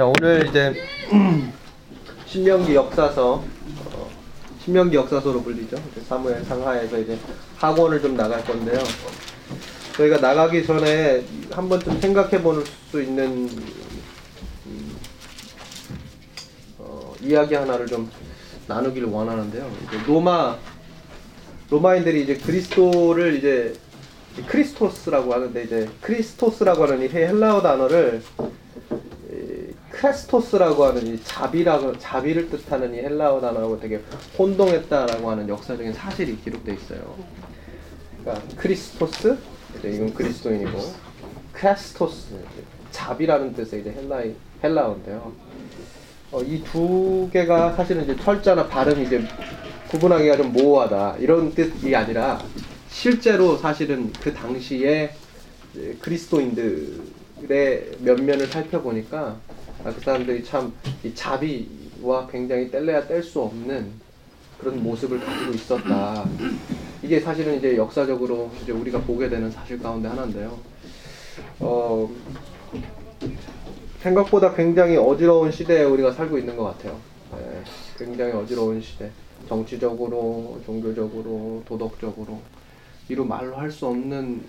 자 오늘 이제 신명기 역사서 어, 신명기 역사서로 불리죠. 사무엘 상하에서 이제 학원을 좀 나갈 건데요. 저희가 나가기 전에 한 번쯤 생각해 볼 수 있는 음, 어, 이야기 하나를 좀 나누기를 원하는데요. 로마 로마인들이 이제 그리스도를 이제 크리스토스라고 하는데 이제 크리스토스라고 하는 이 헬라어 단어를 이 χρηστός라고 하는 이 자비라고 자비를 뜻하는 이 헬라어 단어하고 되게 혼동했다라고 하는 역사적인 사실이 기록돼 있어요. 그러니까 Χριστός 이제 이건 그리스도인이고 χρηστός 자비라는 뜻의 이제 헬라이 헬라어인데요. 어, 이 두 개가 사실은 이제 철자나 발음이 이제 구분하기가 좀 모호하다 이런 뜻이 아니라 실제로 사실은 그 당시에 그리스도인들의 면면을 살펴보니까 아, 그 사람들이 참 이 자비와 굉장히 뗄래야 뗄 수 없는 그런 모습을 가지고 있었다. 이게 사실은 이제 역사적으로 이제 우리가 보게 되는 사실 가운데 하나인데요. 어, 생각보다 굉장히 어지러운 시대에 우리가 살고 있는 것 같아요. 네, 굉장히 어지러운 시대. 정치적으로, 종교적으로, 도덕적으로 이루 말로 할 수 없는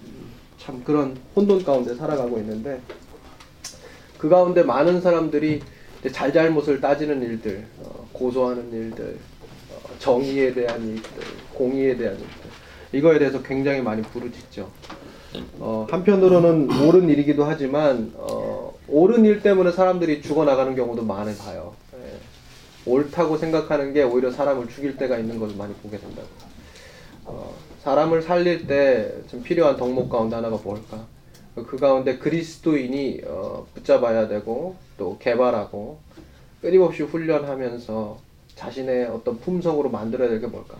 참 그런 혼돈 가운데 살아가고 있는데 그 가운데 많은 사람들이 잘잘못을 따지는 일들, 어, 고소하는 일들, 어, 정의에 대한 일들, 공의에 대한 일들 이거에 대해서 굉장히 많이 부르짖죠. 어, 한편으로는 옳은 일이기도 하지만 어, 옳은 일 때문에 사람들이 죽어나가는 경우도 많이 봐요. 예. 옳다고 생각하는 게 오히려 사람을 죽일 때가 있는 것을 많이 보게 된다고. 어, 사람을 살릴 때 좀 필요한 덕목 가운데 하나가 뭘까? 그 가운데 그리스도인이 어, 붙잡아야 되고 또 개발하고 끊임없이 훈련하면서 자신의 어떤 품성으로 만들어야 될 게 뭘까?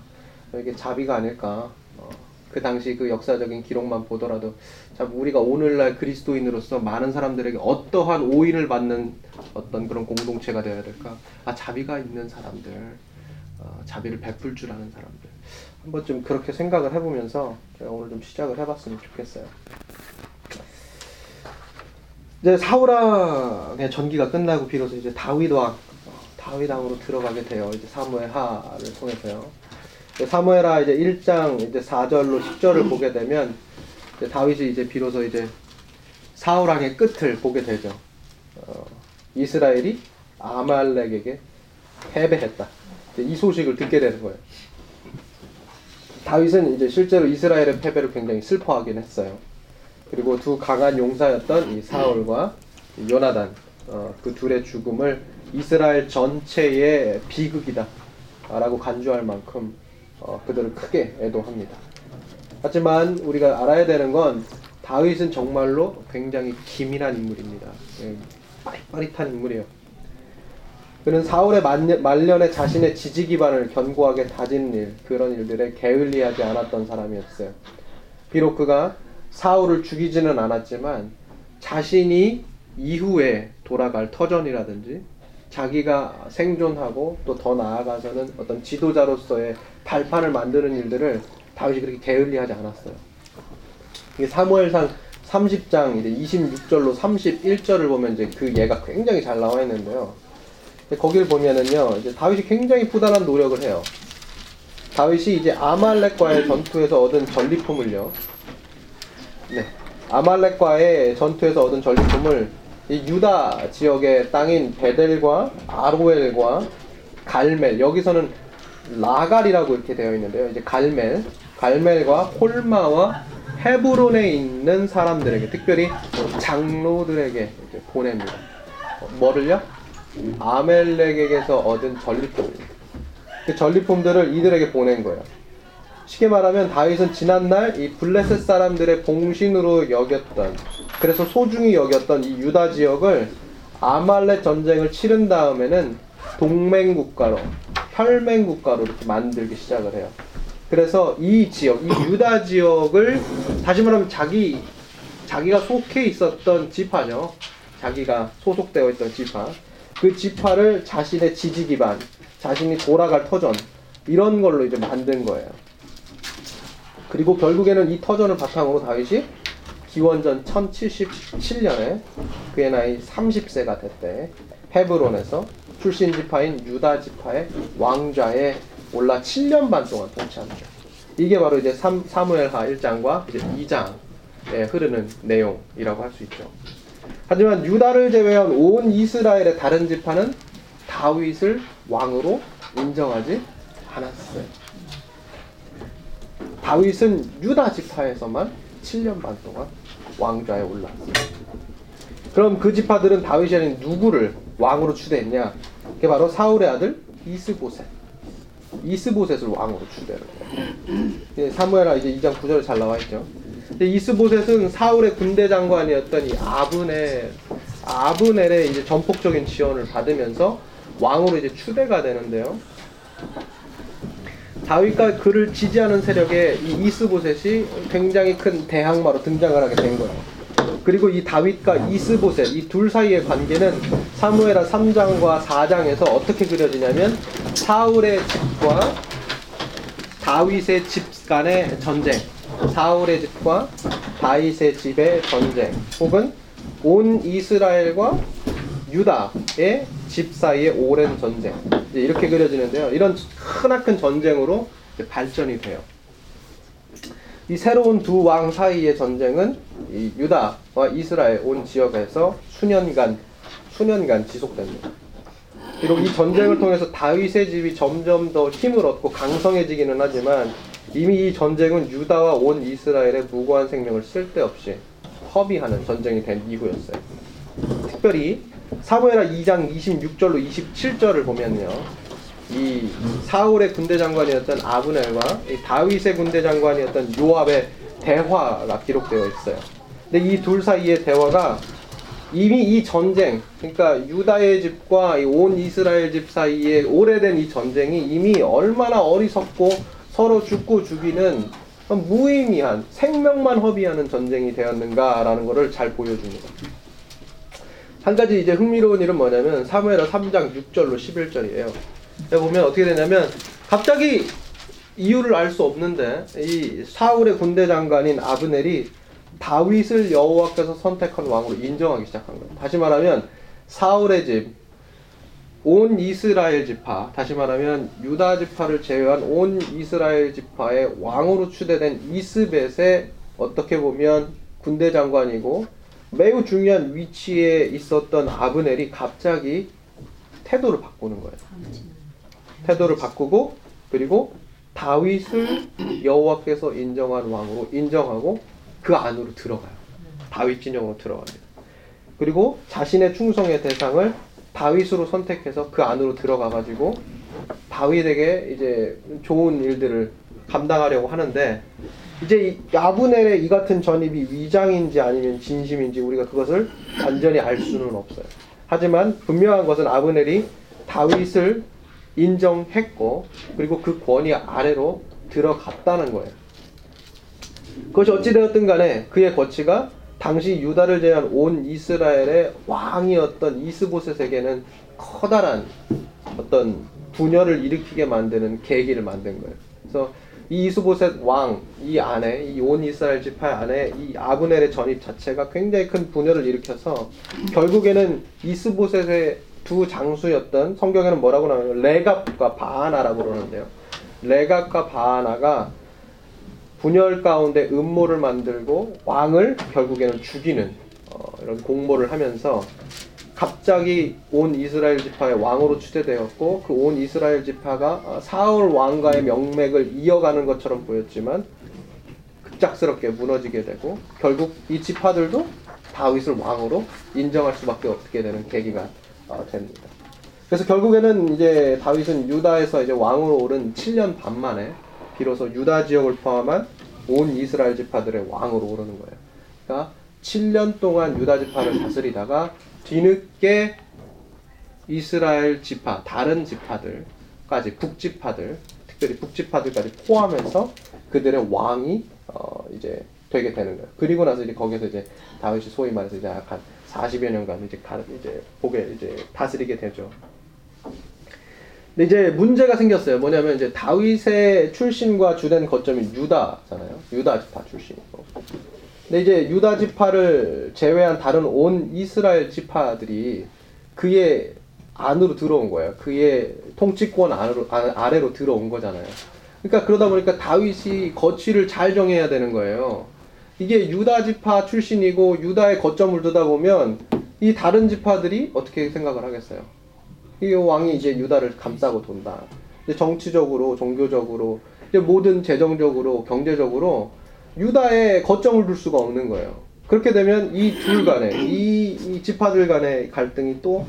이게 자비가 아닐까? 어, 그 당시 그 역사적인 기록만 보더라도 참 우리가 오늘날 그리스도인으로서 많은 사람들에게 어떠한 오인을 받는 어떤 그런 공동체가 되어야 될까? 아 자비가 있는 사람들, 어, 자비를 베풀 줄 아는 사람들. 한번 좀 그렇게 생각을 해보면서 제가 오늘 좀 시작을 해봤으면 좋겠어요. 이제 사우랑의 전기가 끝나고 비로소 이제 다윗 왕, 다윗 왕으로 들어가게 돼요. 이제 사무엘하를 통해서요. 사무엘하 이제 1장 이제 4절로 10절을 보게 되면 이제 다윗이 이제 비로소 이제 사우랑의 끝을 보게 되죠. 어, 이스라엘이 아말렉에게 패배했다. 이 소식을 듣게 되는 거예요. 다윗은 이제 실제로 이스라엘의 패배를 굉장히 슬퍼하긴 했어요. 그리고 두 강한 용사였던 이 사울과 요나단 어, 그 둘의 죽음을 이스라엘 전체의 비극이다라고 간주할 만큼 어, 그들을 크게 애도합니다. 하지만 우리가 알아야 되는 건 다윗은 정말로 굉장히 기민한 인물입니다. 예, 빠릿빠릿한 인물이에요. 그는 사울의 말년에 자신의 지지 기반을 견고하게 다진 일, 그런 일들에 게을리하지 않았던 사람이었어요. 비록 그가 사울을 죽이지는 않았지만 자신이 이후에 돌아갈 터전이라든지 자기가 생존하고 또 더 나아가서는 어떤 지도자로서의 발판을 만드는 일들을 다윗이 그렇게 게을리하지 않았어요. 이게 사무엘상 30장 이제 26절로 31절을 보면 이제 그 예가 굉장히 잘 나와 있는데요. 거기를 보면은요, 이제 다윗이 굉장히 부단한 노력을 해요. 다윗이 이제 아말렉과의 전투에서 얻은 전리품을요, 네. 아말렉과의 전투에서 얻은 전리품을 이 유다 지역의 땅인 베델과 아로엘과 갈멜 여기서는 라갈이라고 이렇게 되어 있는데요. 이제 갈멜, 갈멜과 홀마와 헤브론에 있는 사람들에게 특별히 장로들에게 보냅니다. 뭐를요? 아멜렉에게서 얻은 전리품입니다. 그 전리품들을 이들에게 보낸 거예요. 쉽게 말하면 다윗은 지난날 이 블레셋 사람들의 봉신으로 여겼던 그래서 소중히 여겼던 이 유다 지역을 아말렉 전쟁을 치른 다음에는 동맹 국가로 혈맹 국가로 이렇게 만들기 시작을 해요. 그래서 이 지역, 이 유다 지역을 다시 말하면 자기 자기가 속해 있었던 지파죠. 자기가 소속되어 있던 지파. 그 지파를 자신의 지지 기반, 자신이 돌아갈 터전 이런 걸로 이제 만든 거예요. 그리고 결국에는 이 터전을 바탕으로 다윗이 기원전 1077년에 그의 나이 30세가 됐대. 헤브론에서 출신 지파인 유다 지파의 왕좌에 올라 7년 반 동안 통치합니다. 이게 바로 이제 사무엘하 1장과 이제 2장에 흐르는 내용이라고 할 수 있죠. 하지만 유다를 제외한 온 이스라엘의 다른 지파는 다윗을 왕으로 인정하지 않았어요. 다윗은 유다 지파에서만 7년 반 동안 왕좌에 올랐어요. 그럼 그 지파들은 다윗이 아닌 누구를 왕으로 추대했냐? 그게 바로 사울의 아들 이스보셋. 이스보셋을 왕으로 추대를 해요. 사무엘하 이제 2장 9절에 잘 나와 있죠. 이스보셋은 사울의 군대 장관이었던 이 아브넬 아브넬의 이제 전폭적인 지원을 받으면서 왕으로 이제 추대가 되는데요. 다윗과 그를 지지하는 세력의 이 이스보셋이 굉장히 큰 대항마로 등장을 하게 된 거예요. 그리고 이 다윗과 이스보셋 이 둘 사이의 관계는 사무엘하 3장과 4장에서 어떻게 그려지냐면 사울의 집과 다윗의 집 간의 전쟁, 사울의 집과 다윗의 집의 전쟁, 혹은 온 이스라엘과 유다의 집 사이의 오랜 전쟁 이렇게 그려지는데요. 이런 크나큰 전쟁으로 발전이 돼요. 이 새로운 두 왕 사이의 전쟁은 유다와 이스라엘 온 지역에서 수년간 수년간 지속됩니다. 비록 이 전쟁을 통해서 다윗의 집이 점점 더 힘을 얻고 강성해지기는 하지만 이미 이 전쟁은 유다와 온 이스라엘의 무고한 생명을 쓸데없이 허비하는 전쟁이 된 이후였어요. 특별히 사무엘하 2장 26절로 27절을 보면요. 이 사울의 군대 장관이었던 아브넬과 다윗의 군대 장관이었던 요압의 대화가 기록되어 있어요. 근데 이 둘 사이의 대화가 이미 이 전쟁, 그러니까 유다의 집과 온 이스라엘 집 사이에 오래된 이 전쟁이 이미 얼마나 어리석고 서로 죽고 죽이는 무의미한 생명만 허비하는 전쟁이 되었는가라는 것을 잘 보여줍니다. 한 가지 이제 흥미로운 일은 뭐냐면 사무엘하 3장 6절로 11절이에요. 보면 어떻게 되냐면 갑자기 이유를 알 수 없는데 이 사울의 군대 장관인 아브넬이 다윗을 여호와께서 선택한 왕으로 인정하기 시작한 거예요. 다시 말하면 사울의 집, 온 이스라엘 지파, 다시 말하면 유다 지파를 제외한 온 이스라엘 지파의 왕으로 추대된 이스벳의 어떻게 보면 군대 장관이고 매우 중요한 위치에 있었던 아브넬이 갑자기 태도를 바꾸는 거예요. 태도를 바꾸고 그리고 다윗을 여호와께서 인정한 왕으로 인정하고 그 안으로 들어가요. 다윗 진영으로 들어갑니다. 그리고 자신의 충성의 대상을 다윗으로 선택해서 그 안으로 들어가 가지고 다윗에게 이제 좋은 일들을 감당하려고 하는데 이제 야브넬의 이 같은 전입이 위장인지 아니면 진심인지 우리가 그것을 완전히 알 수는 없어요. 하지만 분명한 것은 아브넬이 다윗을 인정했고 그리고 그 권위 아래로 들어갔다는 거예요. 그것이 어찌되었든 간에 그의 거치가 당시 유다를 제한 온 이스라엘의 왕이었던 이스보셋에게는 커다란 어떤 분열을 일으키게 만드는 계기를 만든 거예요. 그래서 이 이스보셋 왕 이 안에 이 온 이스라엘 지파 안에 이 아브넬의 전입 자체가 굉장히 큰 분열을 일으켜서 결국에는 이스보셋의 두 장수였던 성경에는 뭐라고 나오냐면 레갑과 바하나라고 그러는데요. 레갑과 바하나가 분열 가운데 음모를 만들고 왕을 결국에는 죽이는 어, 이런 공모를 하면서 갑자기 온 이스라엘 지파의 왕으로 추대되었고 그 온 이스라엘 지파가 어, 사울 왕가의 명맥을 이어가는 것처럼 보였지만 급작스럽게 무너지게 되고 결국 이 지파들도 다윗을 왕으로 인정할 수밖에 없게 되는 계기가 어, 됩니다. 그래서 결국에는 이제 다윗은 유다에서 이제 왕으로 오른 7년 반 만에 비로소 유다 지역을 포함한 온 이스라엘 지파들의 왕으로 오르는 거예요. 그러니까 7년 동안 유다 지파를 다스리다가 뒤늦게 이스라엘 지파, 다른 지파들까지 북지파들, 특별히 북지파들까지 포함해서 그들의 왕이 어 이제 되게 되는 거예요. 그리고 나서 이제 거기서 이제 다윗이 소위 말해서 이제 약간 40여 년간 이제 가, 이제 복에 이제 다스리게 되죠. 근데 이제 문제가 생겼어요. 뭐냐면 이제 다윗의 출신과 주된 거점이 유다잖아요. 유다 지파 출신이고. 근데 이제 유다 지파를 제외한 다른 온 이스라엘 지파들이 그의 안으로 들어온 거예요. 그의 통치권 안으로, 아래로 들어온 거잖아요. 그러니까 그러다 보니까 다윗이 거취를 잘 정해야 되는 거예요. 이게 유다 지파 출신이고 유다의 거점을 두다 보면 이 다른 지파들이 어떻게 생각을 하겠어요? 이 왕이 이제 유다를 감싸고 돈다. 정치적으로, 종교적으로, 모든 재정적으로, 경제적으로 유다에 거점을 둘 수가 없는 거예요. 그렇게 되면 이 둘 간에, 이, 이 지파들 간의 갈등이 또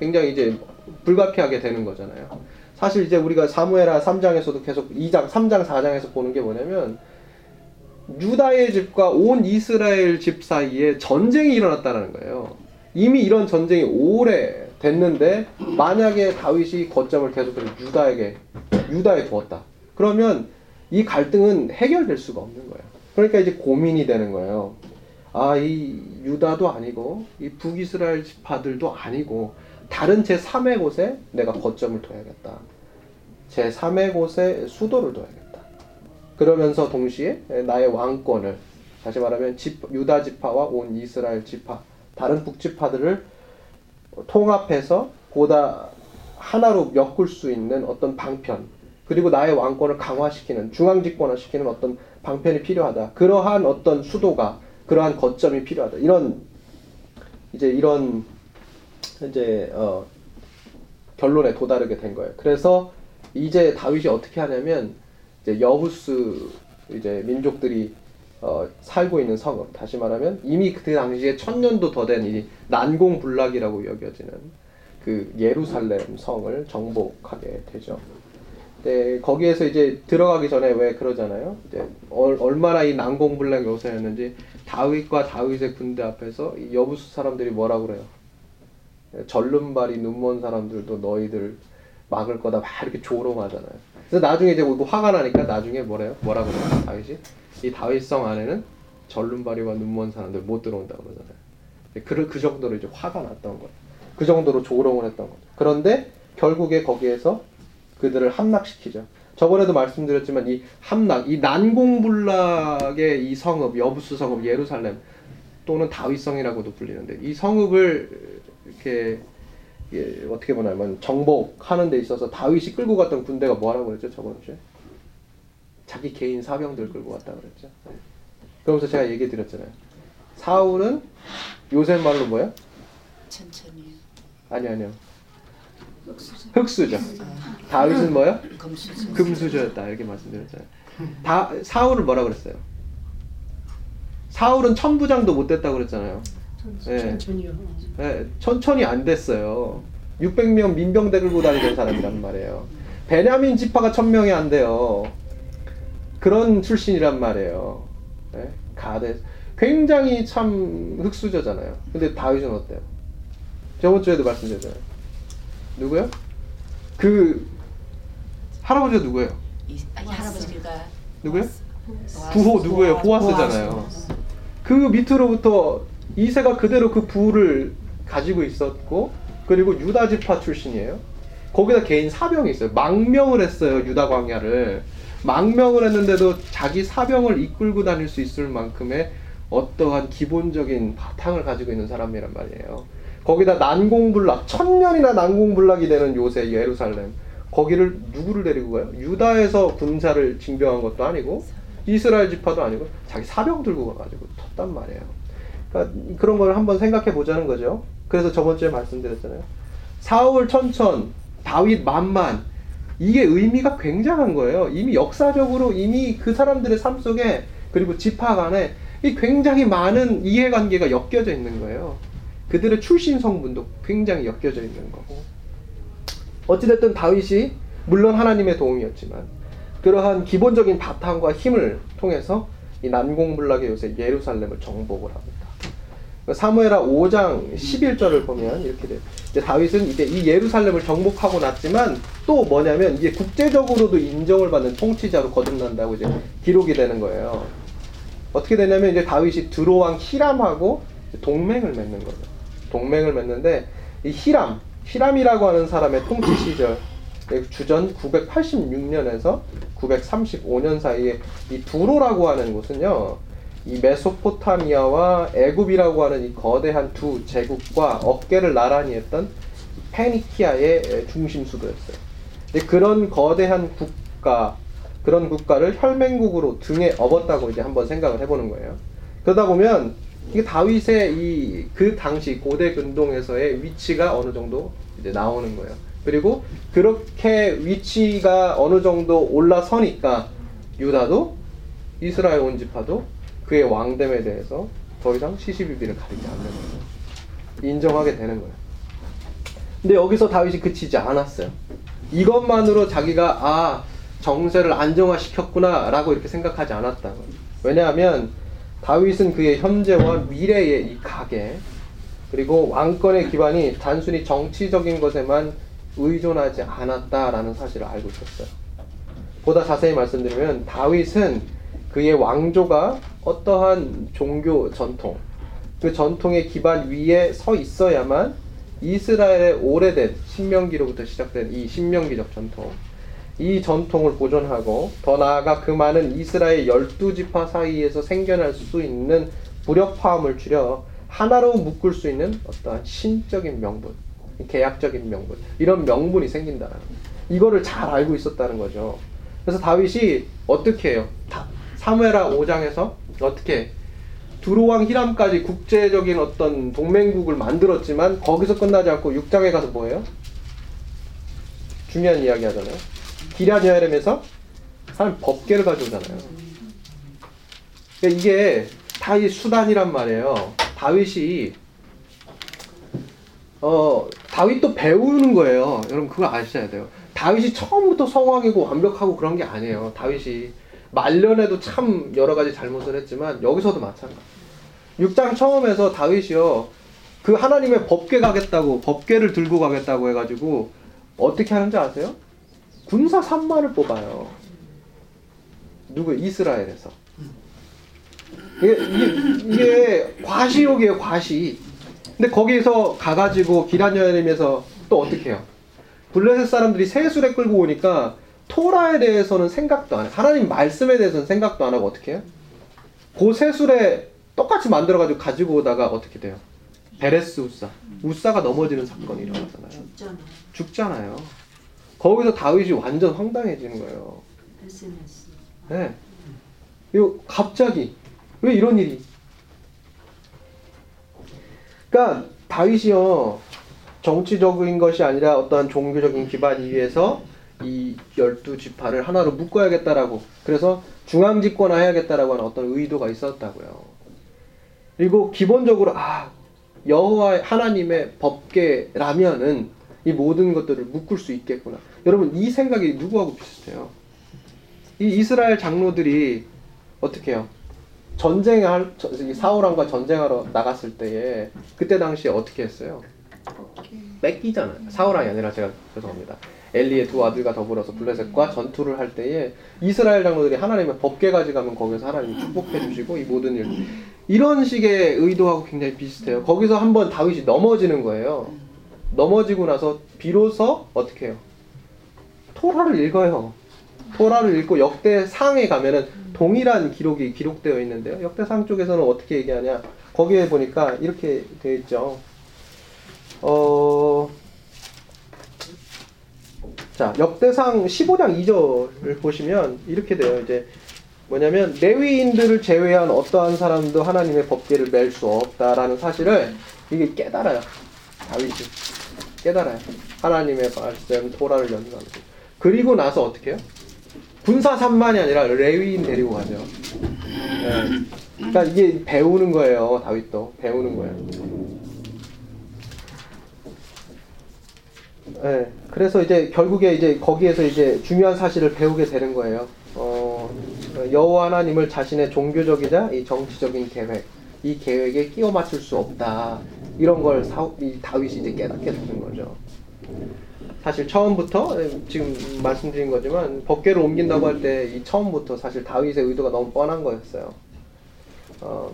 굉장히 이제 불가피하게 되는 거잖아요. 사실 이제 우리가 사무엘하 3장에서도 계속 2장, 3장, 4장에서 보는 게 뭐냐면 유다의 집과 온 이스라엘 집 사이에 전쟁이 일어났다는 거예요. 이미 이런 전쟁이 오래 됐는데 만약에 다윗이 거점을 계속해서 유다에게 유다에 두었다. 그러면 이 갈등은 해결될 수가 없는 거예요. 그러니까 이제 고민이 되는 거예요. 아, 이 유다도 아니고 이 북이스라엘 지파들도 아니고 다른 제 3의 곳에 내가 거점을 둬야겠다. 제 3의 곳에 수도를 둬야겠다. 그러면서 동시에 나의 왕권을 다시 말하면 집, 유다 지파와 온 이스라엘 지파 다른 북지파들을 통합해서 보다 하나로 엮을 수 있는 어떤 방편 그리고 나의 왕권을 강화시키는 중앙 집권화시키는 어떤 방편이 필요하다. 그러한 어떤 수도가 그러한 거점이 필요하다. 이런 이제 이런 이제 어, 결론에 도달하게 된 거예요. 그래서 이제 다윗이 어떻게 하냐면 이제 여부스 이제 민족들이 어, 살고 있는 성읍 다시 말하면 이미 그 당시에 천 년도 더 된 이 난공불락이라고 여겨지는 그 예루살렘 성을 정복하게 되죠. 네, 거기에서 이제 들어가기 전에 왜 그러잖아요. 이제 얼, 얼마나 이 난공불락 요새였는지 다윗과 다윗의 군대 앞에서 여부수 사람들이 뭐라고 그래요. 절름발이 눈먼 사람들도 너희들 막을 거다 막 이렇게 조롱하잖아요. 그래서 나중에 이제 뭐 화가 나니까 나중에 뭐래요? 뭐라 그래요? 다윗이 이 다윗성 안에는 절름발이와 눈먼 사람들 못 들어온다 그러잖아요. 그, 그 정도로 이제 화가 났던 거예요. 그 정도로 조롱을 했던 거죠. 그런데 결국에 거기에서 그들을 함락시키죠. 저번에도 말씀드렸지만 이 함락, 이 난공불락의 이 성읍, 여부스 성읍, 예루살렘 또는 다윗성이라고도 불리는데 이 성읍을 이렇게 예, 어떻게 보냐면 정복하는 데 있어서 다윗이 끌고 갔던 군대가 뭐라고 그랬죠 저번 주에? 자기 개인 사병들 끌고 갔다 그랬죠. 네. 그러면서 제가 얘기 드렸잖아요. 사울은 요새 말로 뭐야? 천천히. 아니 아니요. 흑수저. 다윗은? 금수저. 금수저였다 이렇게 말씀드렸잖아요. 다 사울은 뭐라 그랬어요? 사울은 천부장도 못 됐다고 그랬잖아요. 네. 천천히요. 네, 천천히 안 됐어요. 600명 민병대 끌고 다니던 사람이란 말이에요. 베냐민 지파가 1000명이 안 돼요. 그런 출신이란 말이에요. 네? 가데 굉장히 참 흑수저잖아요. 근데 다윗은 어때요? 저번 주에도 말씀드렸잖아요. 누구요? 그 할아버지가 누구예요? 이, 아니, 할아버지가 누구요? 부호 누구예요? 보아스잖아요. 그 밑으로부터 이세가 그대로 그 부를 가지고 있었고 그리고 유다 지파 출신이에요. 거기다 개인 사병이 있어요. 망명을 했어요. 유다 광야를. 망명을 했는데도 자기 사병을 이끌고 다닐 수 있을 만큼의 어떠한 기본적인 바탕을 가지고 있는 사람이란 말이에요. 거기다 난공불락, 천년이나 난공불락이 되는 요새 예루살렘. 거기를 누구를 데리고 가요? 유다에서 군사를 징병한 것도 아니고 이스라엘 지파도 아니고 자기 사병 들고 가가지고 텄단 말이에요. 그러니까 그런 걸 한번 생각해 보자는 거죠. 그래서 저번 주에 말씀드렸잖아요. 사울 천천, 다윗 만만 이게 의미가 굉장한 거예요. 이미 역사적으로 이미 그 사람들의 삶 속에 그리고 지파 간에 이 굉장히 많은 이해관계가 엮여져 있는 거예요. 그들의 출신 성분도 굉장히 엮여져 있는 거고. 어찌됐든 다윗이 물론 하나님의 도움이었지만 그러한 기본적인 바탕과 힘을 통해서 이 난공불락의 요새 예루살렘을 정복을 합니다. 사무엘하 5장 11절을 보면 이렇게 돼요. 이제 다윗은 이제 이 예루살렘을 정복하고 났지만 또 뭐냐면 이게 국제적으로도 인정을 받는 통치자로 거듭난다고 이제 기록이 되는 거예요. 어떻게 되냐면 이제 다윗이 드로왕 히람하고 동맹을 맺는 거예요. 동맹을 맺는데 이 히람, 히람이라고 하는 사람의 통치 시절 주전 986년에서 935년 사이에 이 두로라고 하는 곳은요. 이 메소포타미아와 애굽이라고 하는 이 거대한 두 제국과 어깨를 나란히 했던 페니키아의 중심 수도였어요. 그런 거대한 국가, 그런 국가를 혈맹국으로 등에 업었다고 이제 한번 생각을 해보는 거예요. 그러다 보면 이게 다윗의 이 그 당시 고대 근동에서의 위치가 어느 정도 이제 나오는 거예요. 그리고 그렇게 위치가 어느 정도 올라서니까 유다도 이스라엘 온 지파도 그의 왕됨에 대해서 더 이상 시시비비를 가리지 않는 거예요. 인정하게 되는 거예요. 근데 여기서 다윗이 그치지 않았어요. 이것만으로 자기가 아 정세를 안정화시켰구나라고 이렇게 생각하지 않았다고. 왜냐하면 다윗은 그의 현재와 미래의 이 가계 그리고 왕권의 기반이 단순히 정치적인 것에만 의존하지 않았다라는 사실을 알고 있었어요. 보다 자세히 말씀드리면 다윗은 그의 왕조가 어떠한 종교 전통, 그 전통의 기반 위에 서 있어야만 이스라엘의 오래된 신명기로부터 시작된 이 신명기적 전통, 이 전통을 보존하고 더 나아가 그 많은 이스라엘 열두 지파 사이에서 생겨날 수 있는 불협화음을 줄여 하나로 묶을 수 있는 어떠한 신적인 명분, 계약적인 명분 이런 명분이 생긴다는 이거를 잘 알고 있었다는 거죠. 그래서 다윗이 어떻게 해요? 사무엘하 5장에서 어떻게 두로왕 히람까지 국제적인 어떤 동맹국을 만들었지만 거기서 끝나지 않고 6장에 가서 뭐예요? 중요한 이야기 하잖아요. 여름에서 사람 법계를 가져오잖아요. 그러니까 이게 다윗 수단이란 말이에요. 다윗이 어 다윗도 배우는 거예요. 여러분 그걸 아셔야 돼요. 다윗이 처음부터 성왕이고 완벽하고 그런 게 아니에요. 다윗이 말년에도 참 여러 가지 잘못을 했지만 여기서도 마찬가지. 6장 처음에서 다윗이요. 그 하나님의 법궤 가겠다고 법궤를 들고 가겠다고 해 가지고 어떻게 하는지 아세요? 군사 3만을 뽑아요. 누구 이스라엘에서. 이게, 이게, 이게 과시욕이에요, 과시. 근데 거기서 가가지고 기란여림에서 또 어떻게 해요? 블레셋 사람들이 세술에 끌고 오니까 토라에 대해서는 생각도 안 해. 하나님 말씀에 대해서는 생각도 안 하고 어떻게 해요? 그 세술에 똑같이 만들어가지고 가지고 오다가 어떻게 돼요? 베레스 우사. 우사가 넘어지는 사건이 일어나잖아요. 죽잖아. 죽잖아요. 거기서 다윗이 완전 황당해지는 거예요. 네. 이거 갑자기 왜 이런 일이? 그러니까 다윗이요 정치적인 것이 아니라 어떠한 종교적인 기반 위에서 이 열두 지파를 하나로 묶어야겠다라고 그래서 중앙 집권화해야겠다라고 하는 어떤 의도가 있었다고요. 그리고 기본적으로 아 여호와 하나님의 법계라면은 이 모든 것들을 묶을 수 있겠구나. 여러분 이 생각이 누구하고 비슷해요? 이 이스라엘 장로들이 어떻게 해요? 전쟁할 사울왕과 전쟁하러 나갔을 때에 그때 당시에 어떻게 했어요? 뺏기잖아요. 사울왕이 아니라 제가 죄송합니다. 엘리의 두 아들과 더불어서 블레셋과 전투를 할 때에 이스라엘 장로들이 하나님의 법궤 가져가면 거기서 하나님이 축복해 주시고 이 모든 일 이런 식의 의도하고 굉장히 비슷해요. 거기서 한번 다윗이 넘어지는 거예요. 넘어지고 나서 비로소 어떻게 해요? 토라를 읽어요. 토라를 읽고 역대상에 가면은 동일한 기록이 기록되어 있는데요. 역대상 쪽에서는 어떻게 얘기하냐? 거기에 보니까 이렇게 되어 있죠. 어, 자, 역대상 15장 2절을 보시면 이렇게 돼요. 이제 뭐냐면 레위인들을 제외한 어떠한 사람도 하나님의 법계를 맬 수 없다라는 사실을 이게 깨달아요. 다윗이 깨달아요. 하나님의 말씀 토라를 연구하면서. 그리고 나서 어떻게 해요? 군사 3만이 아니라 레위인 데리고 가죠. 네. 그러니까 이게 배우는 거예요. 다윗도 배우는 거예요. 네. 그래서 이제 결국에 이제 거기에서 이제 중요한 사실을 배우게 되는 거예요. 어, 여호와 하나님을 자신의 종교적이자 이 정치적인 계획, 이 계획에 끼워 맞출 수 없다. 이런 걸 사, 이 다윗이 이제 깨닫게 되는 거죠. 사실 처음부터 지금 말씀드린 거지만 법계를 옮긴다고 할 때 이 처음부터 사실 다윗의 의도가 너무 뻔한 거였어요. 어,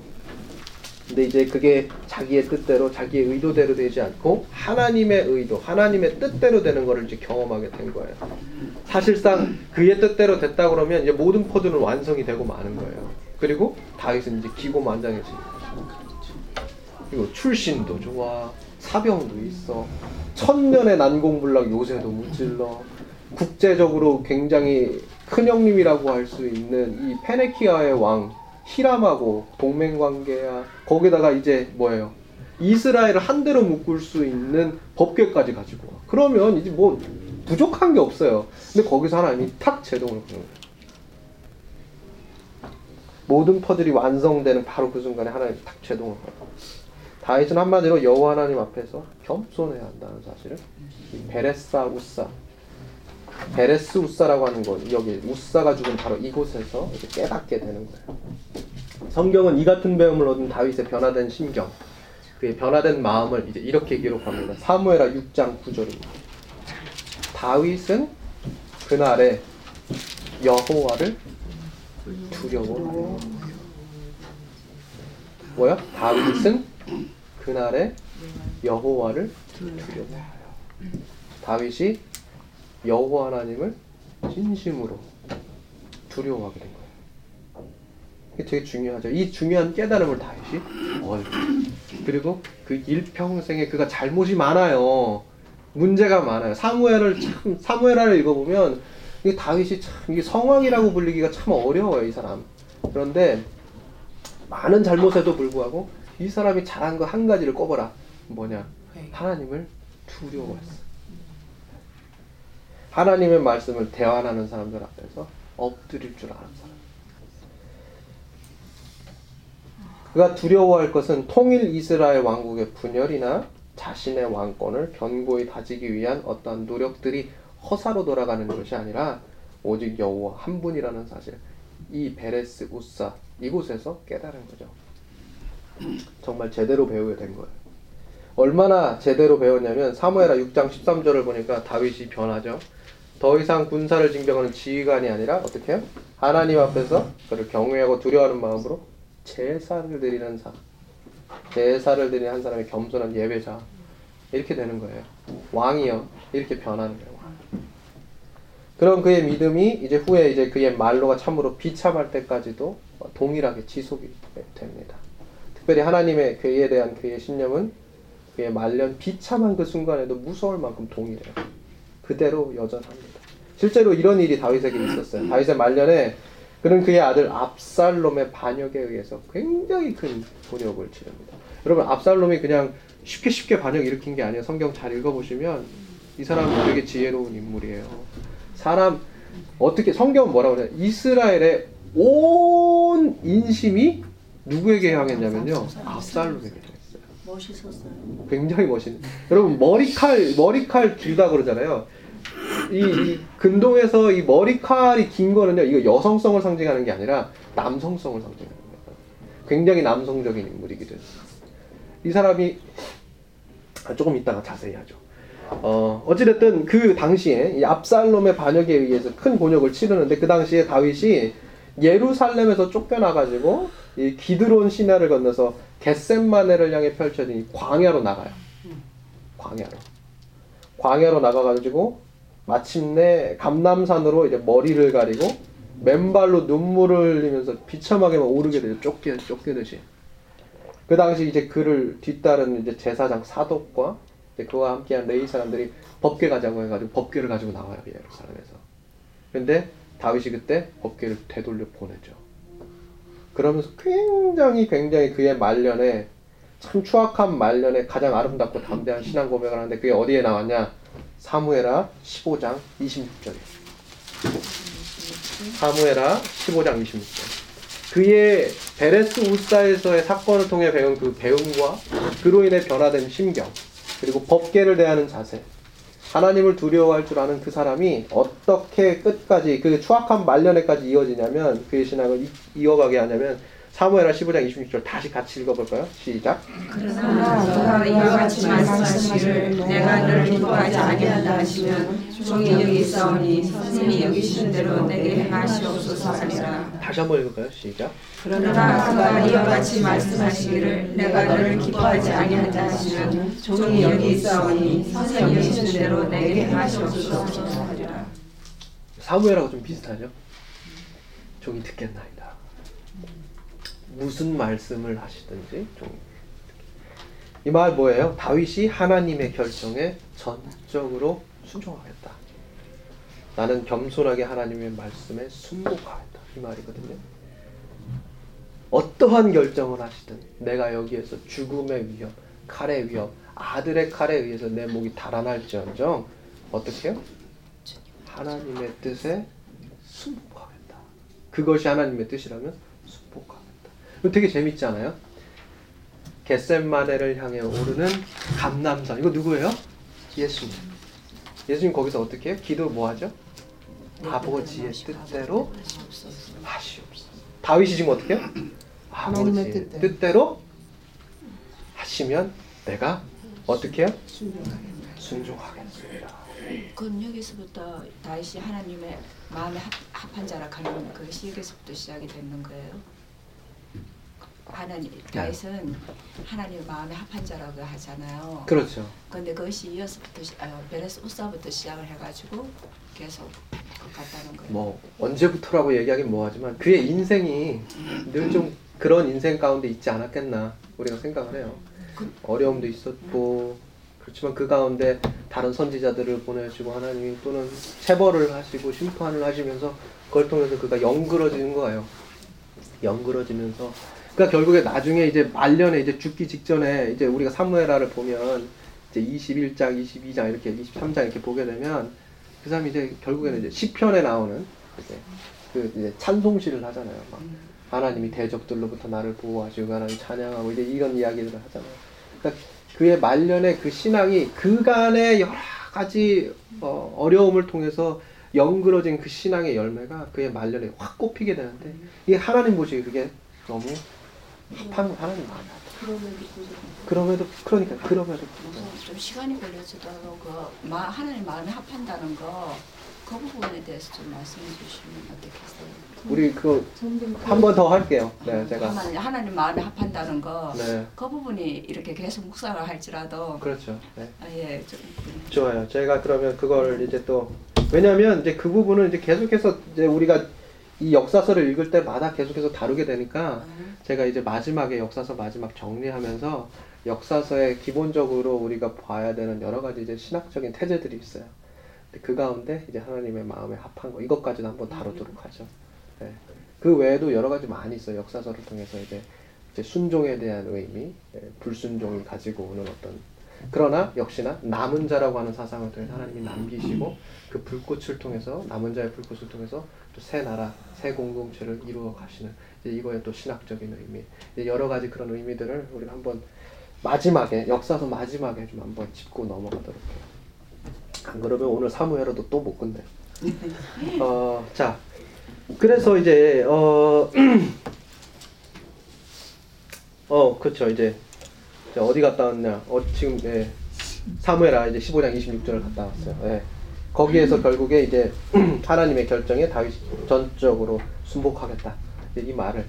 근데 이제 그게 자기의 뜻대로 자기의 의도대로 되지 않고 하나님의 의도, 하나님의 뜻대로 되는 것을 이제 경험하게 된 거예요. 사실상 그의 뜻대로 됐다 그러면 이제 모든 포드는 완성이 되고 마는 거예요. 그리고 다윗은 이제 기고만장해지. 그리고 출신도 좋아, 사병도 있어, 천년의 난공불락 요새도 무찔러, 국제적으로 굉장히 큰 형님이라고 할 수 있는 이 페네키아의 왕 히람하고 동맹 관계야. 거기다가 이제 뭐예요? 이스라엘을 한 대로 묶을 수 있는 법궤까지 가지고 와. 그러면 이제 뭐 부족한 게 없어요. 근데 거기서 하나님이 탁 제동을 거는 거예요. 모든 퍼즐이 완성되는 바로 그 순간에 하나님이 탁 제동을 거예요. 다윗은 한마디로 여호와 하나님 앞에서 겸손해야 한다는 사실을 이 베레사 우사 베레스 우사라고 하는 건 여기 우사가 죽은 바로 이곳에서 깨닫게 되는 거예요. 성경은 이 같은 배움을 얻은 다윗의 변화된 심경, 그의 변화된 마음을 이제 이렇게 기록합니다. 사무엘하 6장 9절입니다. 다윗은 그날에 여호와를 두려워하여 뭐야? 다윗은 그날에 여호와를 두려워하여 다윗이 여호와 하나님을 진심으로 두려워하게 된 거예요. 이게 되게 중요하죠. 이 중요한 깨달음을 다윗이 얻 그리고 그 일평생에 그가 잘못이 많아요. 문제가 많아요. 사무엘을 참 사무엘하를 읽어보면 이 다윗이 참 이게 성왕이라고 불리기가 참 어려워요 이 사람. 그런데 많은 잘못에도 불구하고 이 사람이 잘한 거 한 가지를 꼽아라. 뭐냐? 하나님을 두려워했어. 하나님의 말씀을 대환하는 사람들 앞에서 엎드릴 줄 아는 사람. 그가 두려워할 것은 통일 이스라엘 왕국의 분열이나 자신의 왕권을 견고히 다지기 위한 어떠한 노력들이 허사로 돌아가는 것이 아니라 오직 여호와 한 분이라는 사실. 이 베레스 우사 이곳에서 깨달은 거죠. 정말 제대로 배우게 된 거예요. 얼마나 제대로 배웠냐면 사무엘하 6장 13절을 보니까 다윗이 변하죠. 더 이상 군사를 징병하는 지휘관이 아니라 어떻게 해요? 하나님 앞에서 그를 경외하고 두려워하는 마음으로 제사를 드리는 사. 제사를 드리는 한 사람의 겸손한 예배자. 이렇게 되는 거예요. 왕이요. 이렇게 변하는 거예요. 왕. 그런 그의 믿음이 이제 후에 이제 그의 말로가 참으로 비참할 때까지도 동일하게 지속이 됩니다. 특별히 하나님의 그에 대한 그의 신념은 그의 말년 비참한 그 순간에도 무서울 만큼 동일해요. 그대로 여전합니다. 실제로 이런 일이 다윗에게 있었어요. 다윗의 말년에 그는 그의 아들 압살롬의 반역에 의해서 굉장히 큰 곤욕을 치릅니다. 여러분 압살롬이 그냥 쉽게 쉽게 반역 일으킨 게 아니에요. 성경 잘 읽어보시면 이 사람은 되게 지혜로운 인물이에요. 사람 어떻게 성경은 뭐라고 그래요? 이스라엘의 온 인심이 누구에게 향했냐면요. 압살롬에게 향했어요. 멋있었어요. 굉장히 멋있는. 여러분 머리칼 머리칼 길다 그러잖아요. 이, 이 근동에서 이 머리칼이 긴 거는요. 이거 여성성을 상징하는 게 아니라 남성성을 상징하는 거예요. 굉장히 남성적인 인물이기도 해요. 이 사람이 아, 조금 이따가 자세히 하죠. 어, 어찌됐든 그 당시에 이 압살롬의 반역에 의해서 큰 곤욕을 치르는데 그 당시에 다윗이 예루살렘에서 쫓겨나가지고 이 기드론 시내를 건너서 겟셈마네를 향해 펼쳐진 이 광야로 나가요. 광야로. 광야로 나가가지고 마침내 감남산으로 이제 머리를 가리고 맨발로 눈물을 흘리면서 비참하게 막 오르게 되죠. 쫓기, 쫓기듯이. 그 당시 이제 그를 뒤따르는 이제 제사장 사독과 이제 그와 함께한 레이 사람들이 법궤 가자고 해가지고 법궤를 가지고 나와요 예루살렘에서. 근데 다윗이 그때 법궤를 되돌려 보내죠. 그러면서 굉장히 굉장히 그의 말년에 참 추악한 말년에 가장 아름답고 담대한 신앙 고백을 하는데 그게 어디에 나왔냐? 사무에라 15장 26절이에요. 사무에라 15장 26절. 그의 베레스 우사에서의 사건을 통해 배운 그 배움과 그로 인해 변화된 심경 그리고 법계를 대하는 자세 하나님을 두려워할 줄 아는 그 사람이 어떻게 끝까지 그 추악한 말년에까지 이어지냐면 그의 신앙을 이, 이어가게 하냐면 사무엘하 15장 26절 다시 같이 읽어볼까요? 시작. 그러나 너가 이와 같이 말씀하시기를 내가 너를 기뻐하지 아니한다 하시면 종이 여기 있사오니 선생이 여기시는 대로 내게 행하시옵소서 하리라. 다시 한번 읽을까요? 시작. 그러나 그가 이와 같이 말씀하시기를 내가 너를 기뻐하지 아니한다 하시면 종이 여기 있사오니 선생이 여기시는 대로 내게 행하시옵소서 하리라. 사무엘하고 좀 비슷하죠? 종이 듣겠나이다. 무슨 말씀을 하시든지 이 말 뭐예요? 다윗이 하나님의 결정에 전적으로 순종하겠다. 나는 겸손하게 하나님의 말씀에 순복하겠다. 이 말이거든요. 어떠한 결정을 하시든 내가 여기에서 죽음의 위협, 칼의 위협, 아들의 칼에 의해서 내 목이 달아날지언정 어떻게 해요? 하나님의 뜻에 순복하겠다. 그것이 하나님의 뜻이라면. 이거 되게 재밌지 않아요? 겟셋마네를 향해 오르는 감남산. 이거 누구예요? 예수님. 예수님 거기서 어떻게 해요? 기도 뭐 하죠? 아버지의 뜻대로 하시옵소서. 다윗이 지금 어떻게 해요? 아버지의 뜻대로. 뜻대로 하시면 내가 어떻게 해요? 순종하겠습니다. 그럼 여기서부터 다윗이 하나님의 마음에 합, 합한 자라 하는 그것이 여기서부터 시작이 되는 거예요. 하나님 다윗은 하나님의 마음에 합한 자라고 하잖아요. 그렇죠. 근데 그것이 이어서부터 시- 아, 베레스 우사부터 시작을 해가지고 계속 갔다는 거예요. 뭐 언제부터라고 얘기하긴 뭐하지만 그의 인생이 늘 좀 그런 인생 가운데 있지 않았겠나 우리가 생각을 해요. 어려움도 있었고 그렇지만 그 가운데 다른 선지자들을 보내시고 하나님이 또는 체벌을 하시고 심판을 하시면서 그걸 통해서 그가 영그러지는 거예요. 영그러지면서 그러니까 결국에 나중에 이제 말년에 이제 죽기 직전에 이제 우리가 사무엘하를 보면 이제 21장, 22장 이렇게 23장 이렇게 보게 되면 그 사람이 이제 결국에는 이제 시편에 나오는 이제 그 이제 찬송시를 하잖아요. 막 하나님이 대적들로부터 나를 보호하시고 하나님 찬양하고 이제 이런 이야기들을 하잖아요. 그러니까 그의 말년의 그 신앙이 그간의 여러 가지 어, 어려움을 통해서 영그러진 그 신앙의 열매가 그의 말년에 확 꼽히게 되는데 이게 하나님 보시기에 그게 너무 합한 하나님 마음에 안. 그럼에도 그러니까 그럼에도 불구하고 좀 시간이 걸려서도 그 마, 하나님 마음에 합한다는 거 그 부분에 대해서 좀 말씀해 주시면 어떻겠어요? 우리 그 한 번 더 할게요. 네, 제가 하나님, 하나님 마음에 합한다는 거그 네 부분이 이렇게 계속 묵상을 할지라도 그렇죠. 네. 아, 예, 좀 좋아요. 제가 그러면 그걸 이제 또 왜냐하면 이제 그 부분은 이제 계속해서 이제 우리가 이 역사서를 읽을 때마다 계속해서 다루게 되니까 제가 이제 마지막에 역사서 마지막 정리하면서 역사서에 기본적으로 우리가 봐야 되는 여러 가지 이제 신학적인 태제들이 있어요. 그 가운데 이제 하나님의 마음에 합한 거 이것까지도 한번 다루도록 하죠. 네. 그 외에도 여러 가지 많이 있어요. 역사서를 통해서 이제, 이제 순종에 대한 의미, 예, 불순종이 가지고 오는 어떤 그러나 역시나 남은 자라고 하는 사상을 통해서 하나님이 남기시고 그 불꽃을 통해서 남은 자의 불꽃을 통해서 또 새 나라, 새 공동체를 이루어 가시는 이거의 또 신학적인 의미, 여러 가지 그런 의미들을 우리가 한번 마지막에 역사서 마지막에 좀 한번 짚고 넘어가도록 해요. 안 그러면 오늘 사무엘어도 또 못 끝내. 어, 자, 그래서 이제 어, 어, 그렇죠. 이제 자, 어디 갔다 왔냐? 어, 지금 예. 사무엘아 이제 15장 26절을 갔다 왔어요. 예. 거기에서 결국에 이제 하나님의 결정에 다윗이 전적으로 순복하겠다. 이 말을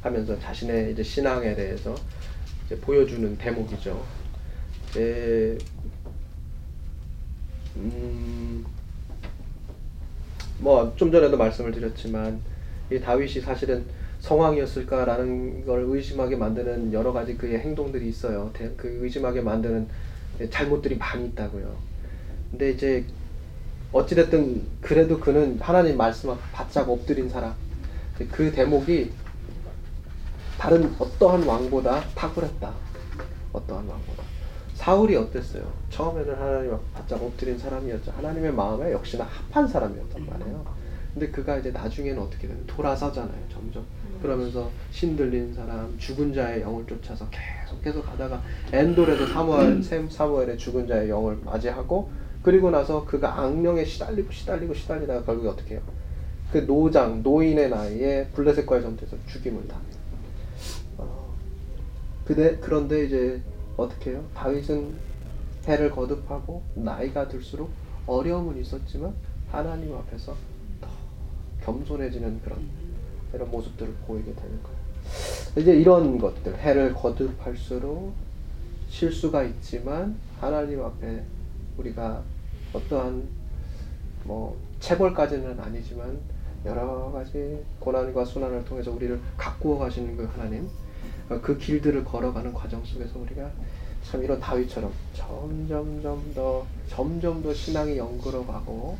하면서 자신의 이제 신앙에 대해서 이제 보여주는 대목이죠. 이제 음, 뭐 좀 전에도 말씀을 드렸지만 이 다윗이 사실은 성왕이었을까라는 걸 의심하게 만드는 여러 가지 그의 행동들이 있어요. 대- 그 의심하게 만드는 잘못들이 많이 있다고요. 근데 이제 어찌됐든 그래도 그는 하나님 말씀 앞 바짝 엎드린 사람. 그 대목이 다른 어떠한 왕보다 탁월했다. 어떠한 왕보다. 사울이 어땠어요? 처음에는 하나님 앞 바짝 엎드린 사람이었죠. 하나님의 마음에 역시나 합한 사람이었단 말이에요. 근데 그가 이제 나중에는 어떻게 되는 돌아서잖아요. 점점. 그러면서 신들린 사람, 죽은 자의 영을 쫓아서 계속해서 가다가 엔돌에서 사무엘, 샘 사무엘의 죽은 자의 영을 맞이하고 그리고 나서 그가 악령에 시달리고 시달리고 시달리다가 결국에 어떻게 해요? 그 노장, 노인의 나이에 블레셋과의 전투에서 죽임을 당해요. 어, 그대, 그런데 이제 어떻게 해요? 다윗은 해를 거듭하고 나이가 들수록 어려움은 있었지만 하나님 앞에서 더 겸손해지는 그런 이런 모습들을 보이게 되는 거예요. 이제 이런 것들 해를 거듭할수록 실수가 있지만 하나님 앞에 우리가 어떠한 뭐 체벌까지는 아니지만 여러 가지 고난과 순환을 통해서 우리를 가꾸어 가시는 그 하나님 어, 그 길들을 걸어가는 과정 속에서 우리가 참 이런 다윗처럼 점점점 더 점점 더 신앙이 연그러가고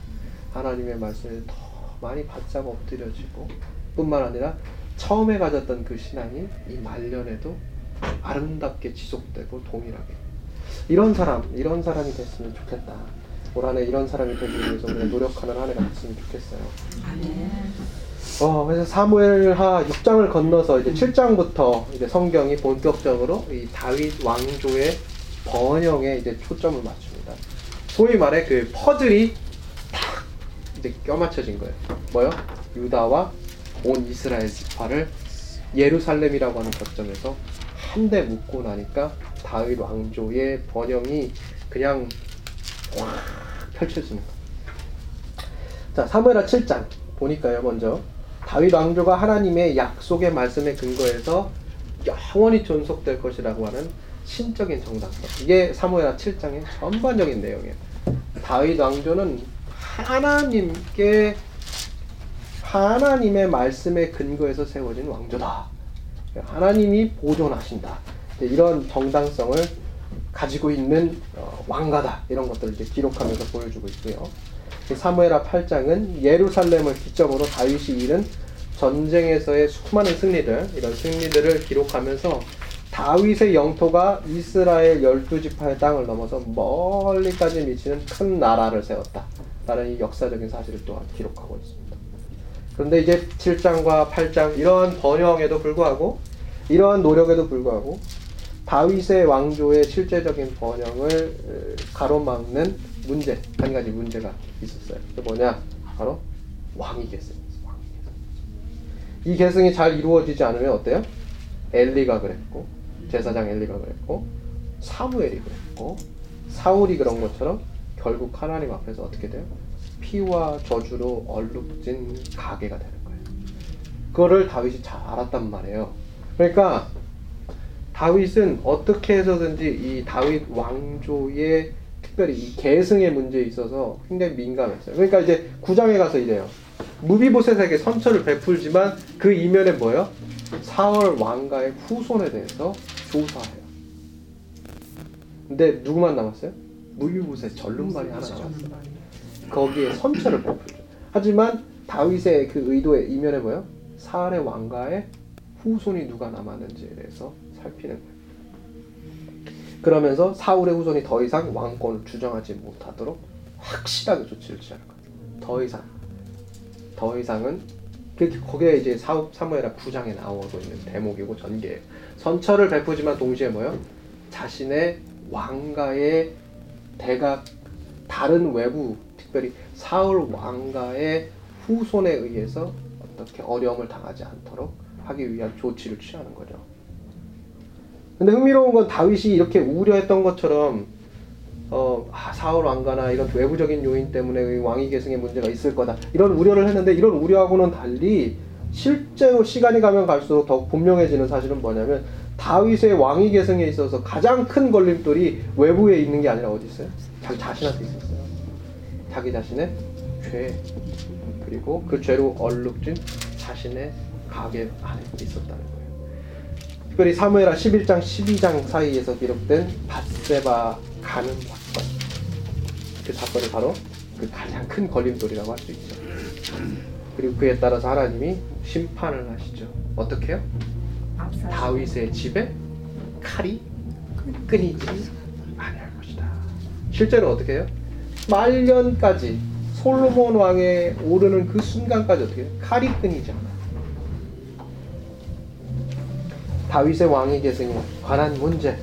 하나님의 말씀에 더 많이 바짝 엎드려지고 뿐만 아니라 처음에 가졌던 그 신앙이 이 말년에도 아름답게 지속되고 동일하게 이런 사람 이런 사람이 됐으면 좋겠다 올 한해 이런 사람이 되기 위해서 우리가 노력하는 한 해가 됐으면 좋겠어요. 어, 그래서 사무엘하 6장을 건너서 이제 7장부터 이제 성경이 본격적으로 이 다윗 왕조의 번영에 이제 초점을 맞춥니다. 소위 말해 그 퍼즐이 딱 이제 껴맞춰진 거예요. 뭐요? 유다와 온 이스라엘 지파를 예루살렘이라고 하는 거점에서 한데 묶고 나니까 다윗 왕조의 번영이 그냥 확 펼쳐지는. 자, 사무엘하 7장 보니까요, 먼저 다윗 왕조가 하나님의 약속의 말씀에 근거해서 영원히 존속될 것이라고 하는 신적인 정당성. 이게 사무엘하 7장의 전반적인 내용이에요. 다윗 왕조는 하나님께 하나님의 말씀에 근거해서 세워진 왕조다. 하나님이 보존하신다. 이런 정당성을 가지고 있는 어, 왕가다. 이런 것들을 이제 기록하면서 보여주고 있고요. 사무엘하 8장은 예루살렘을 기점으로 다윗이 이룬 전쟁에서의 수많은 승리들, 이런 승리들을 기록하면서 다윗의 영토가 이스라엘 열두 지파의 땅을 넘어서 멀리까지 미치는 큰 나라를 세웠다. 라는 이 역사적인 사실을 또한 기록하고 있습니다. 그런데 이제 7장과 8장 이러한 번영에도 불구하고 이러한 노력에도 불구하고 다윗의 왕조의 실제적인 번영을 가로막는 문제 한 가지 문제가 있었어요. 그 뭐냐? 바로 왕위 계승. 이 계승이 잘 이루어지지 않으면 어때요? 엘리가 그랬고 제사장 엘리가 그랬고 사무엘이 그랬고 사울이 그런 것처럼 결국 하나님 앞에서 어떻게 돼요? 피와 저주로 얼룩진 가게가 되는 거예요. 그거를 다윗이 잘 알았단 말이에요. 그러니까 다윗은 어떻게 해서든지 이 다윗 왕조의 특별히 이 계승의 문제에 있어서 굉장히 민감했어요. 그러니까 이제 구장에 가서 이래요. 무비보셋에게 선처를 베풀지만 그 이면에 뭐요? 사울 왕가의 후손에 대해서 조사해요. 근데 누구만 남았어요? 무비보셋 전륜발이 하나 남았어요. 거기에 선처를 베풀죠. 하지만 다윗의 그 의도의 이면에 뭐요? 사울의 왕가의 후손이 누가 남았는지에 대해서 살피는 거예요. 그러면서 사울의 후손이 더 이상 왕권을 주정하지 못하도록 확실하게 조치를 취하는 거예요. 더 이상, 더 이상은 그 거기에 이제 사, 사무엘하 9장에 나오고 있는 대목이고 전개예요. 선처를 베푸지만 동시에 뭐요? 자신의 왕가의 대각 다른 외부 특별히 사울 왕가의 후손에 의해서 어떻게 어려움을 당하지 않도록 하기 위한 조치를 취하는 거죠. 근데 흥미로운 건 다윗이 이렇게 우려했던 것처럼 어, 아, 사울 왕가나 이런 외부적인 요인 때문에 왕위 계승에 문제가 있을 거다 이런 우려를 했는데 이런 우려하고는 달리 실제로 시간이 가면 갈수록 더 분명해지는 사실은 뭐냐면 다윗의 왕위 계승에 있어서 가장 큰 걸림돌이 외부에 있는 게 아니라 어디 있어요? 자기 자신한테 있었어요. 자기 자신의 죄 그리고 그 죄로 얼룩진 자신의 가게 안에 있었다는. 특별히 사무엘하 11장 12장 사이에서 기록된 바세바 가는 사건 그 사건이 바로 그 가장 큰 걸림돌이라고 할 수 있죠. 그리고 그에 따라서 하나님이 심판을 하시죠. 어떻게요? 다윗의 집에 칼이 끊이지 아니할 것이다. 실제로 어떻게 해요? 말년까지 솔로몬 왕에 오르는 그 순간까지 어떻게 해요? 칼이 끊이지 않아. 다윗의 왕위 계승에 관한 문제,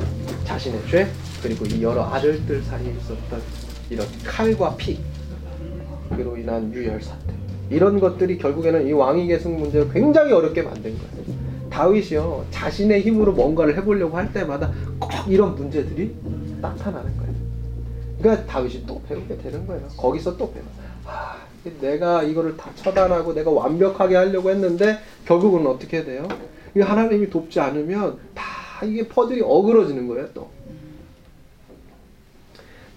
자신의 죄, 그리고 이 여러 아들들 사이에 있었던 이런 칼과 피, 그로 인한 유혈 사태. 이런 것들이 결국에는 이 왕위 계승 문제를 굉장히 어렵게 만든 거예요. 다윗이요, 자신의 힘으로 뭔가를 해보려고 할 때마다 꼭 이런 문제들이 나타나는 거예요. 그러니까 다윗이 또 배우게 되는 거예요. 거기서 또 배워. 아, 내가 이거를 다 처단하고 내가 완벽하게 하려고 했는데 결국은 어떻게 돼요? 이 하나님이 돕지 않으면 다 이게 퍼즐이 어그러지는 거예요, 또.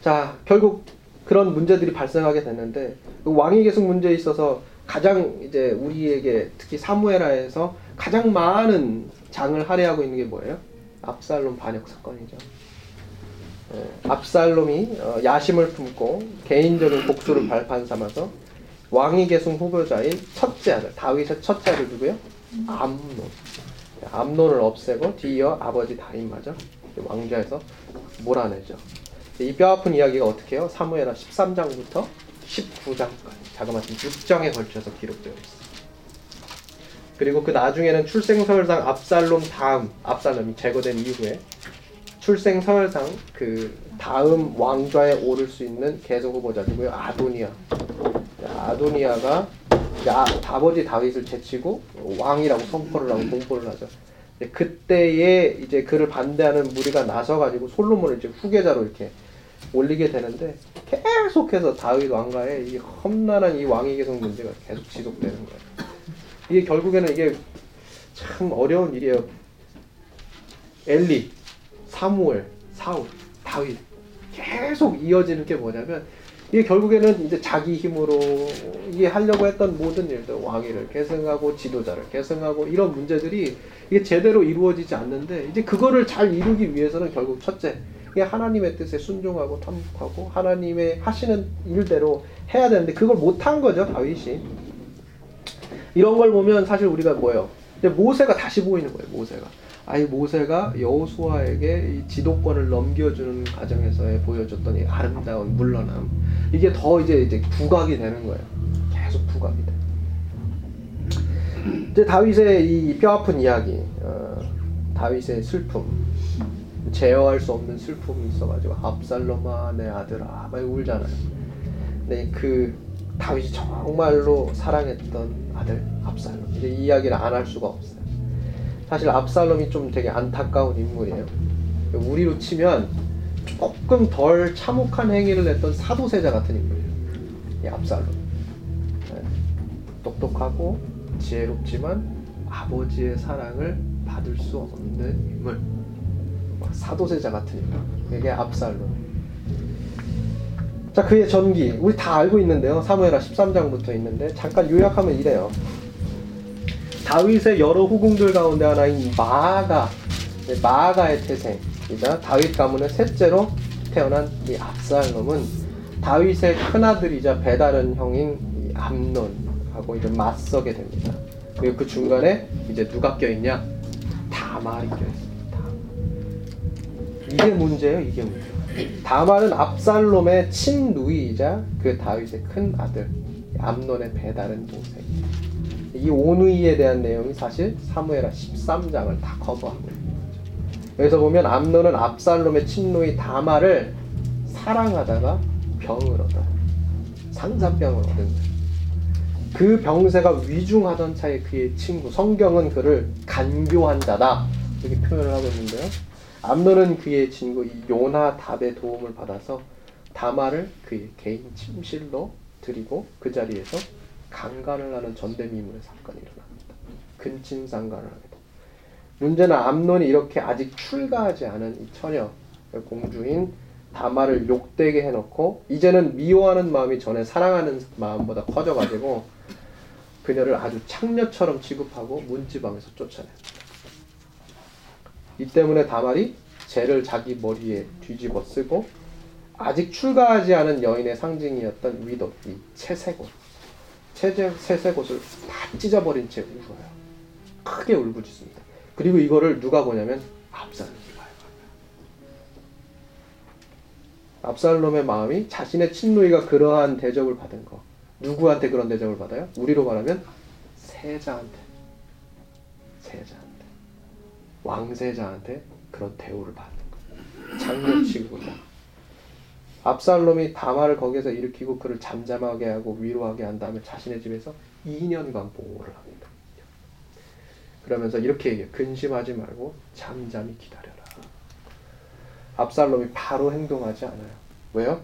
자, 결국 그런 문제들이 발생하게 됐는데 그 왕위 계승 문제에 있어서 가장 이제 우리에게 특히 사무엘하에서 가장 많은 장을 할애하고 있는 게 뭐예요? 압살롬 반역 사건이죠. 예, 압살롬이 어, 야심을 품고 개인적인 복수를 발판 삼아서 왕위 계승 후보자인 첫째 아들 다윗의 첫째 아들 누구요? 암논. 암논을 없애고 뒤이어 아버지 다윗마저 왕좌에서 몰아내죠. 이 뼈아픈 이야기가 어떻게 해요? 사무엘하 13장부터 19장까지 자그마치 6장에 걸쳐서 기록되어 있어요. 그리고 그 나중에는 출생서열상 압살롬 다음 압살롬이 제거된 이후에 출생서열상 그 다음 왕좌에 오를 수 있는 계속 후보자 누구요? 아도니아. 아도니아가 아, 아버지 다윗을 제치고 왕이라고 선포를 하고 공포를 하죠. 그때에 이제 그를 반대하는 무리가 나서가지고 솔로몬을 이제 후계자로 이렇게 올리게 되는데 계속해서 다윗 왕가의 이 험난한 이 왕위 계승 문제가 계속 지속되는 거예요. 이게 결국에는 이게 참 어려운 일이에요. 엘리, 사무엘, 사울, 다윗 계속 이어지는 게 뭐냐면 이게 결국에는 이제 자기 힘으로 이게 하려고 했던 모든 일들 왕위를 계승하고 지도자를 계승하고 이런 문제들이 이게 제대로 이루어지지 않는데 이제 그거를 잘 이루기 위해서는 결국 첫째 이게 하나님의 뜻에 순종하고 탐복하고 하나님의 하시는 일대로 해야 되는데 그걸 못한 거죠 다윗이. 이런 걸 보면 사실 우리가 뭐예요? 모세가 다시 보이는 거예요 모세가 아이 모세가 여호수아에게 이 지도권을 넘겨주는 과정에서의 보여줬던 이 아름다운 물러남 이게 더 이제 이제 부각이 되는 거예요. 계속 부각이 돼. 이제 다윗의 이 뼈아픈 이야기, 어, 다윗의 슬픔, 제어할 수 없는 슬픔이 있어가지고 압살롬아 내 아들아 막 울잖아요. 근데 그 다윗이 정말로 사랑했던 아들 압살롬 이제 이 이야기를 안 할 수가 없어요. 사실 압살롬이 좀 되게 안타까운 인물이에요. 우리로 치면 조금 덜 참혹한 행위를 했던 사도세자 같은 인물이에요. 이 압살롬. 네. 똑똑하고 지혜롭지만 아버지의 사랑을 받을 수 없는 인물. 사도세자 같은 인물. 이게 압살롬. 자, 그의 전기. 우리 다 알고 있는데요. 사무엘하 13장부터 있는데 잠깐 요약하면 이래요. 다윗의 여러 후궁들 가운데 하나인 마아가 네, 마아가의 태생이자 다윗 가문의 셋째로 태어난 이 압살롬은 다윗의 큰아들이자 배다른 형인 이 암논하고 이제 맞서게 됩니다. 그리고 그 중간에 이제 누가 껴있냐? 다말이 껴있습니다. 이게 문제예요. 이게 문제. 다말은 압살롬의 친누이이자 그 다윗의 큰 아들 암논의 배다른 동생 이 오누이에 대한 내용이 사실 사무엘하 13장을 다 커버하고 있는 거죠. 여기서 보면 암론은 압살롬의 친누이 다마를 사랑하다가 병을 얻어요. 상산병을 얻은 거예요. 그 병세가 위중하던 차에 그의 친구 성경은 그를 간교한 자다 이렇게 표현을 하고 있는데요. 암론은 그의 친구 이 요나 답의 도움을 받아서 다마를 그의 개인 침실로 드리고 그 자리에서 강간을 하는 전대미문의 사건이 일어납니다. 근친상간을 하게 됩니다. 문제는 암론이 이렇게 아직 출가하지 않은 이 처녀 공주인 다마를 욕되게 해놓고 이제는 미워하는 마음이 전에 사랑하는 마음보다 커져가지고 그녀를 아주 창녀처럼 취급하고 문지방에서 쫓아냅니다. 이 때문에 다말이 죄를 자기 머리에 뒤집어 쓰고 아직 출가하지 않은 여인의 상징이었던 위도 이 채색옷 세제, 세색옷을 다 찢어버린 채 울어요. 크게 울부짖습니다. 그리고 이거를 누가 보냐면 압살롬이 봐요. 압살롬의 마음이 자신의 친누이가 그러한 대접을 받은 거 누구한테 그런 대접을 받아요? 우리로 말하면 세자한테 세자한테 왕세자한테 그런 대우를 받는 거 장려 취급을 압살롬이 다마를 거기에서 일으키고 그를 잠잠하게 하고 위로하게 한 다음에 자신의 집에서 2년간 보호를 합니다. 그러면서 이렇게 얘기해요. 근심하지 말고 잠잠히 기다려라. 압살롬이 바로 행동하지 않아요. 왜요?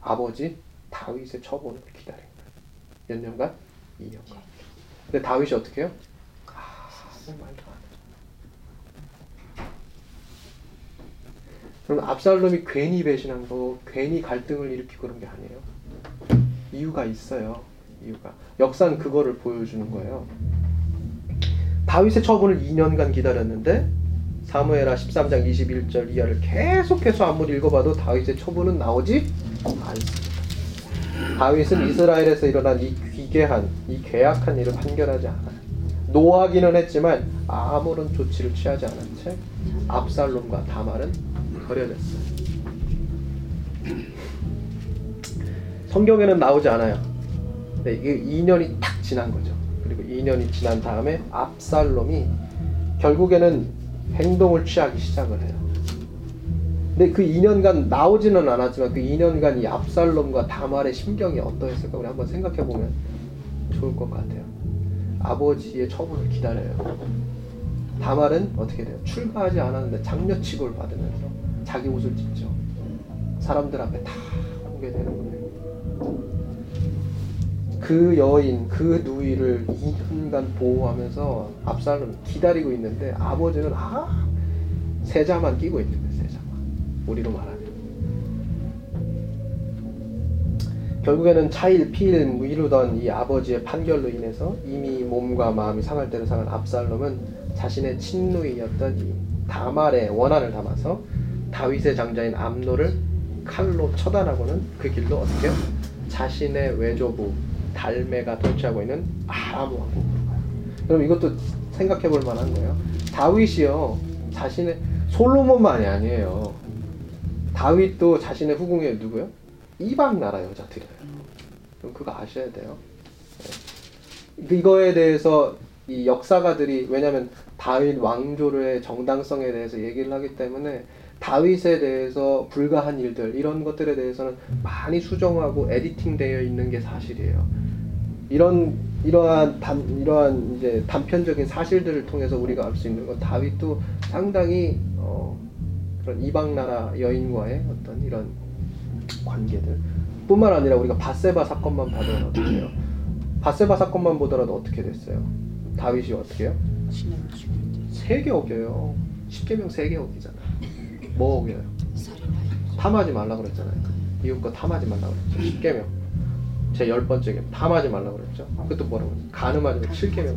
아버지 다윗의 처분을 기다린 거예요. 몇 년간? 2년간. 근데 다윗이 어떻게 해요? 아무 말 그럼 압살롬이 괜히 배신한 거, 괜히 갈등을 일으키고 그런 게 아니에요. 이유가 있어요. 이유가. 역사는 그거를 보여주는 거예요. 다윗의 처분을 2년간 기다렸는데 사무엘하 13장 21절 이하를 계속해서 아무리 읽어봐도 다윗의 처분은 나오지 않습니다. 다윗은 이스라엘에서 일어난 이 귀괴한, 이 괴악한 일을 판결하지 않아요. 노하기는 했지만 아무런 조치를 취하지 않은 채 압살롬과 다말은 버려졌어요. 성경에는 나오지 않아요. 근데 이게 2년이 딱 지난 거죠. 그리고 2년이 지난 다음에 압살롬이 결국에는 행동을 취하기 시작을 해요. 근데 그 2년간 나오지는 않았지만 그 2년간 이 압살롬과 다말의 심경이 어떠했을까 우리 한번 생각해 보면 좋을 것 같아요. 아버지의 처분을 기다려요. 다말은 어떻게 돼요? 출가하지 않았는데 장녀 취급을 받으면서 자기 옷을 찢죠. 사람들 앞에 다 공개되는 거예요. 그 여인, 그 누이를 2년간 보호하면서 압살롬 기다리고 있는데 아버지는 아 세자만 끼고 있는 거예요. 세자만. 우리로 말하면. 결국에는 차일 피일 미루던 이 아버지의 판결로 인해서 이미 몸과 마음이 상할 대로 상한 압살롬은 자신의 친누이였던 이 다말의 원한을 담아서 다윗의 장자인 암노를 칼로 처단하고는 그 길로 어떻게 자신의 외조부 달메가 통치하고 있는 아람 왕국으로 가요. 그럼 이것도 생각해 볼 만한 거예요. 다윗이요 자신의 솔로몬만이 아니에요. 다윗도 자신의 후궁에 누구요? 이방 나라 여자들이에요. 그럼 그거 아셔야 돼요. 네. 이거에 대해서 이 역사가들이 왜냐하면 다윗 왕조의 정당성에 대해서 얘기를 하기 때문에 다윗에 대해서 불가한 일들 이런 것들에 대해서는 많이 수정하고 에디팅되어 있는 게 사실이에요. 이런 이러한 단 이러한 이제 단편적인 사실들을 통해서 우리가 알 수 있는 건 다윗도 상당히 어, 그런 이방 나라 여인과의 어떤 이런 관계들 뿐만 아니라 우리가 바세바 사건만 봐도 어떻게 해요? 바세바 사건만 보더라도 어떻게 됐어요? 다윗이 어떻게 해요? 신을 죽인데 세개 어겨요. 10개명 세개 어기잖아. 뭐 어겨요? 탐하지 말라 그랬잖아요. 이웃과 탐하지 말라 그랬죠. 10개명. 제 열 번째 개명 탐하지 말라 그랬죠. 그것도 뭐라고 그랬죠? 가늠하지 말라 7개명.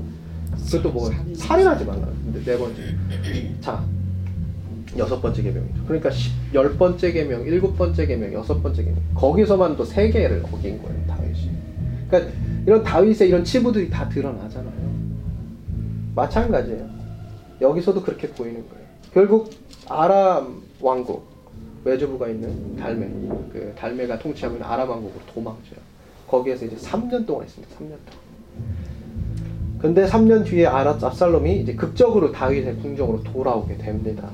그것도 뭐예요? 살인하지 말라. 근데 네 번째. 자, 여섯 번째 계명이죠. 그러니까 십, 열 번째 계명, 일곱 번째 계명, 여섯 번째 계명. 거기서만 또 세 개를 어긴 거예요, 다윗이. 그러니까 이런 다윗의 이런 치부들이 다 드러나잖아요. 마찬가지예요. 여기서도 그렇게 보이는 거예요. 결국 아람 왕국 외조부가 있는 달메, 그 달메가 통치하고 있는 아람 왕국으로 도망쳐요. 거기에서 이제 3년 동안 있습니다. 3년 동안. 근데 3년 뒤에 아라 압살롬이 이제 극적으로 다윗의 궁정으로 돌아오게 됩니다.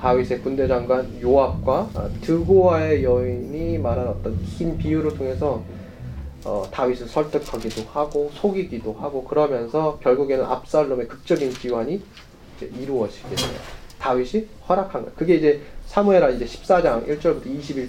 다윗의 군대 장관 요압과 어, 드고아의 여인이 말한 어떤 긴 비유를 통해서 어, 다윗을 설득하기도 하고 속이기도 하고 그러면서 결국에는 압살롬의 극적인 기환이 이루어지게 돼요. 다윗이 허락한 거예요. 그게 이제 사무엘하 이제 14장 1절부터 21절